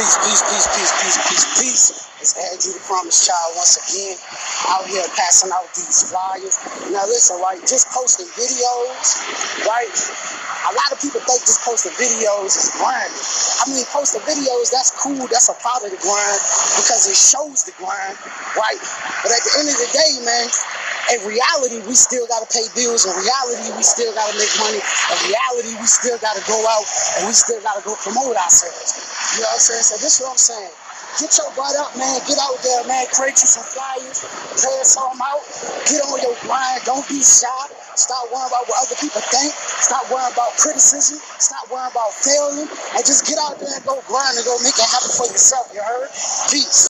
Peace, peace, peace, peace, peace, peace, peace. It's Andrew the Promised Child once again out here passing out these flyers. Now listen, right, just posting videos, right? A lot of people think just posting videos is grinding. I mean, posting videos, that's cool, that's a part of the grind because it shows the grind, right? But at the end of the day, man, in reality, we still got to pay bills. In reality, we still got to make money. In reality, we still got to go out and we still got to go promote ourselves. You know what I'm saying? So this is what I'm saying. Get your butt up, man. Get out there, man. Create you some flyers. Pass some out. Get on your grind. Don't be shy. Stop worrying about what other people think. Stop worrying about criticism. Stop worrying about failing. And just get out there and go grind and go make it happen for yourself. You heard? Peace.